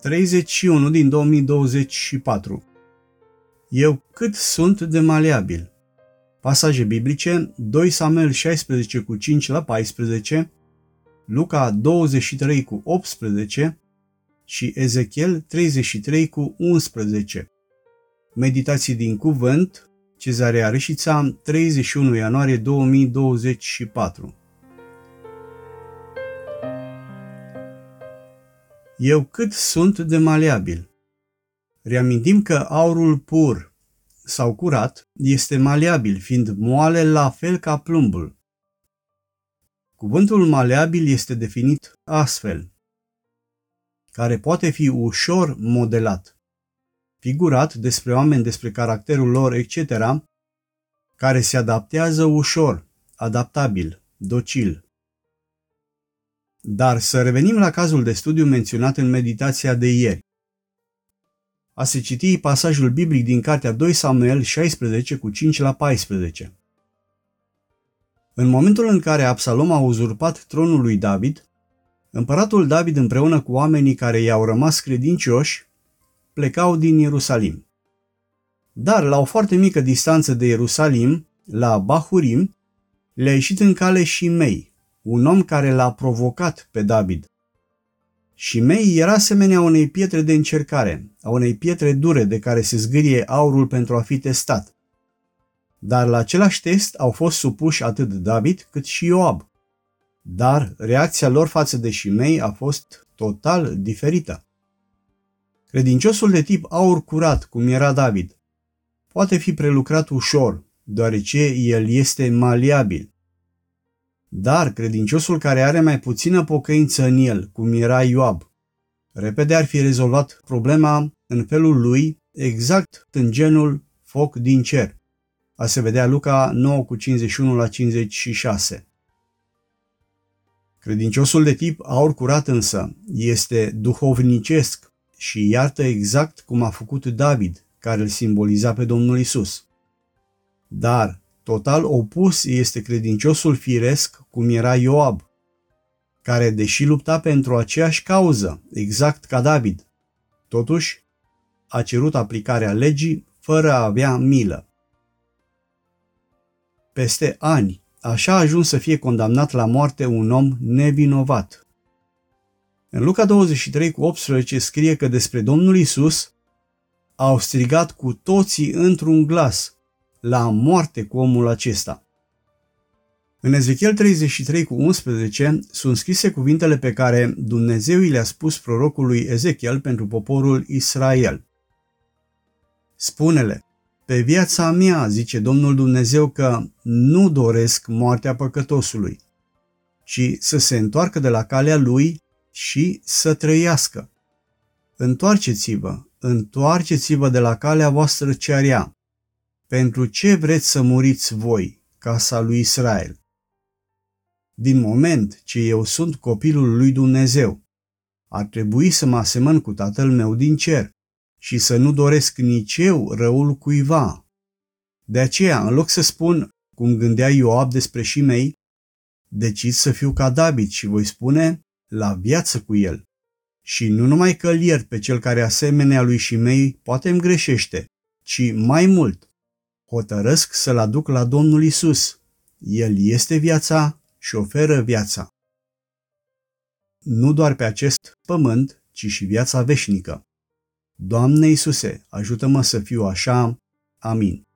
31 din 2024 Eu cât sunt de maleabil? Pasaje biblice 2 Samuel 16 cu 5 la 14, Luca 23 cu 18 și Ezechiel 33 cu 11. Meditații din cuvânt, Cezarea Reșița, 31 ianuarie 2024. Eu cât sunt de maleabil? Reamintim că aurul pur sau curat este maleabil, fiind moale la fel ca plumbul. Cuvântul maleabil este definit astfel, care poate fi ușor modelat, figurat despre oameni, despre caracterul lor, etc., care se adaptează ușor, adaptabil, docil. Dar să revenim la cazul de studiu menționat în meditația de ieri. A se citi pasajul biblic din cartea 2 Samuel 16 cu 5 la 14. În momentul în care Absalom a uzurpat tronul lui David, împăratul David împreună cu oamenii care i-au rămas credincioși plecau din Ierusalim. Dar la o foarte mică distanță de Ierusalim, la Bahurim, le-a ieșit în cale și mei, un om care l-a provocat pe David. Și mei era asemenea unei pietre de încercare, a unei pietre dure de care se zgârie aurul pentru a fi testat. Dar la același test au fost supuși atât David cât și Ioab. Dar reacția lor față de Shimei a fost total diferită. Credinciosul de tip aur curat, cum era David, poate fi prelucrat ușor, deoarece el este maliabil. Dar credinciosul care are mai puțină pocăință în el, cum era Ioab, repede ar fi rezolvat problema în felul lui, exact în genul foc din cer. A se vedea Luca 9 cu 51 la 56. Credinciosul de tip aur curat însă este duhovnicesc și iartă exact cum a făcut David, care îl simboliza pe Domnul Isus. Dar total opus este credinciosul firesc cum era Ioab, care, deși lupta pentru aceeași cauză, exact ca David, totuși a cerut aplicarea legii fără a avea milă. Peste ani, așa a ajuns să fie condamnat la moarte un om nevinovat. În Luca 23 cu 18 scrie că despre Domnul Isus au strigat cu toții într-un glas la moarte cu omul acesta. În Ezechiel 33 cu 11 sunt scrise cuvintele pe care Dumnezeu i le-a spus prorocului Ezechiel pentru poporul Israel. Spune-le, pe viața mea, zice Domnul Dumnezeu, că nu doresc moartea păcătosului, ci să se întoarcă de la calea lui și să trăiască. Întoarceți-vă, întoarceți-vă de la calea voastră cearea. Pentru ce vreți să muriți voi, casa lui Israel? Din moment ce eu sunt copilul lui Dumnezeu, ar trebui să mă asemăn cu tatăl meu din cer și să nu doresc nici eu răul cuiva. De aceea, în loc să spun, cum gândea Ioab despre și mei, decid să fiu ca David și voi spune la viață cu el. Și nu numai că îl iert pe cel care asemenea lui și mei poate îmi greșește, ci mai mult, hotărăsc să-l aduc la Domnul Isus. El este viața și oferă viața. Nu doar pe acest pământ, ci și viața veșnică. Doamne Iisuse, ajută-mă să fiu așa. Amin.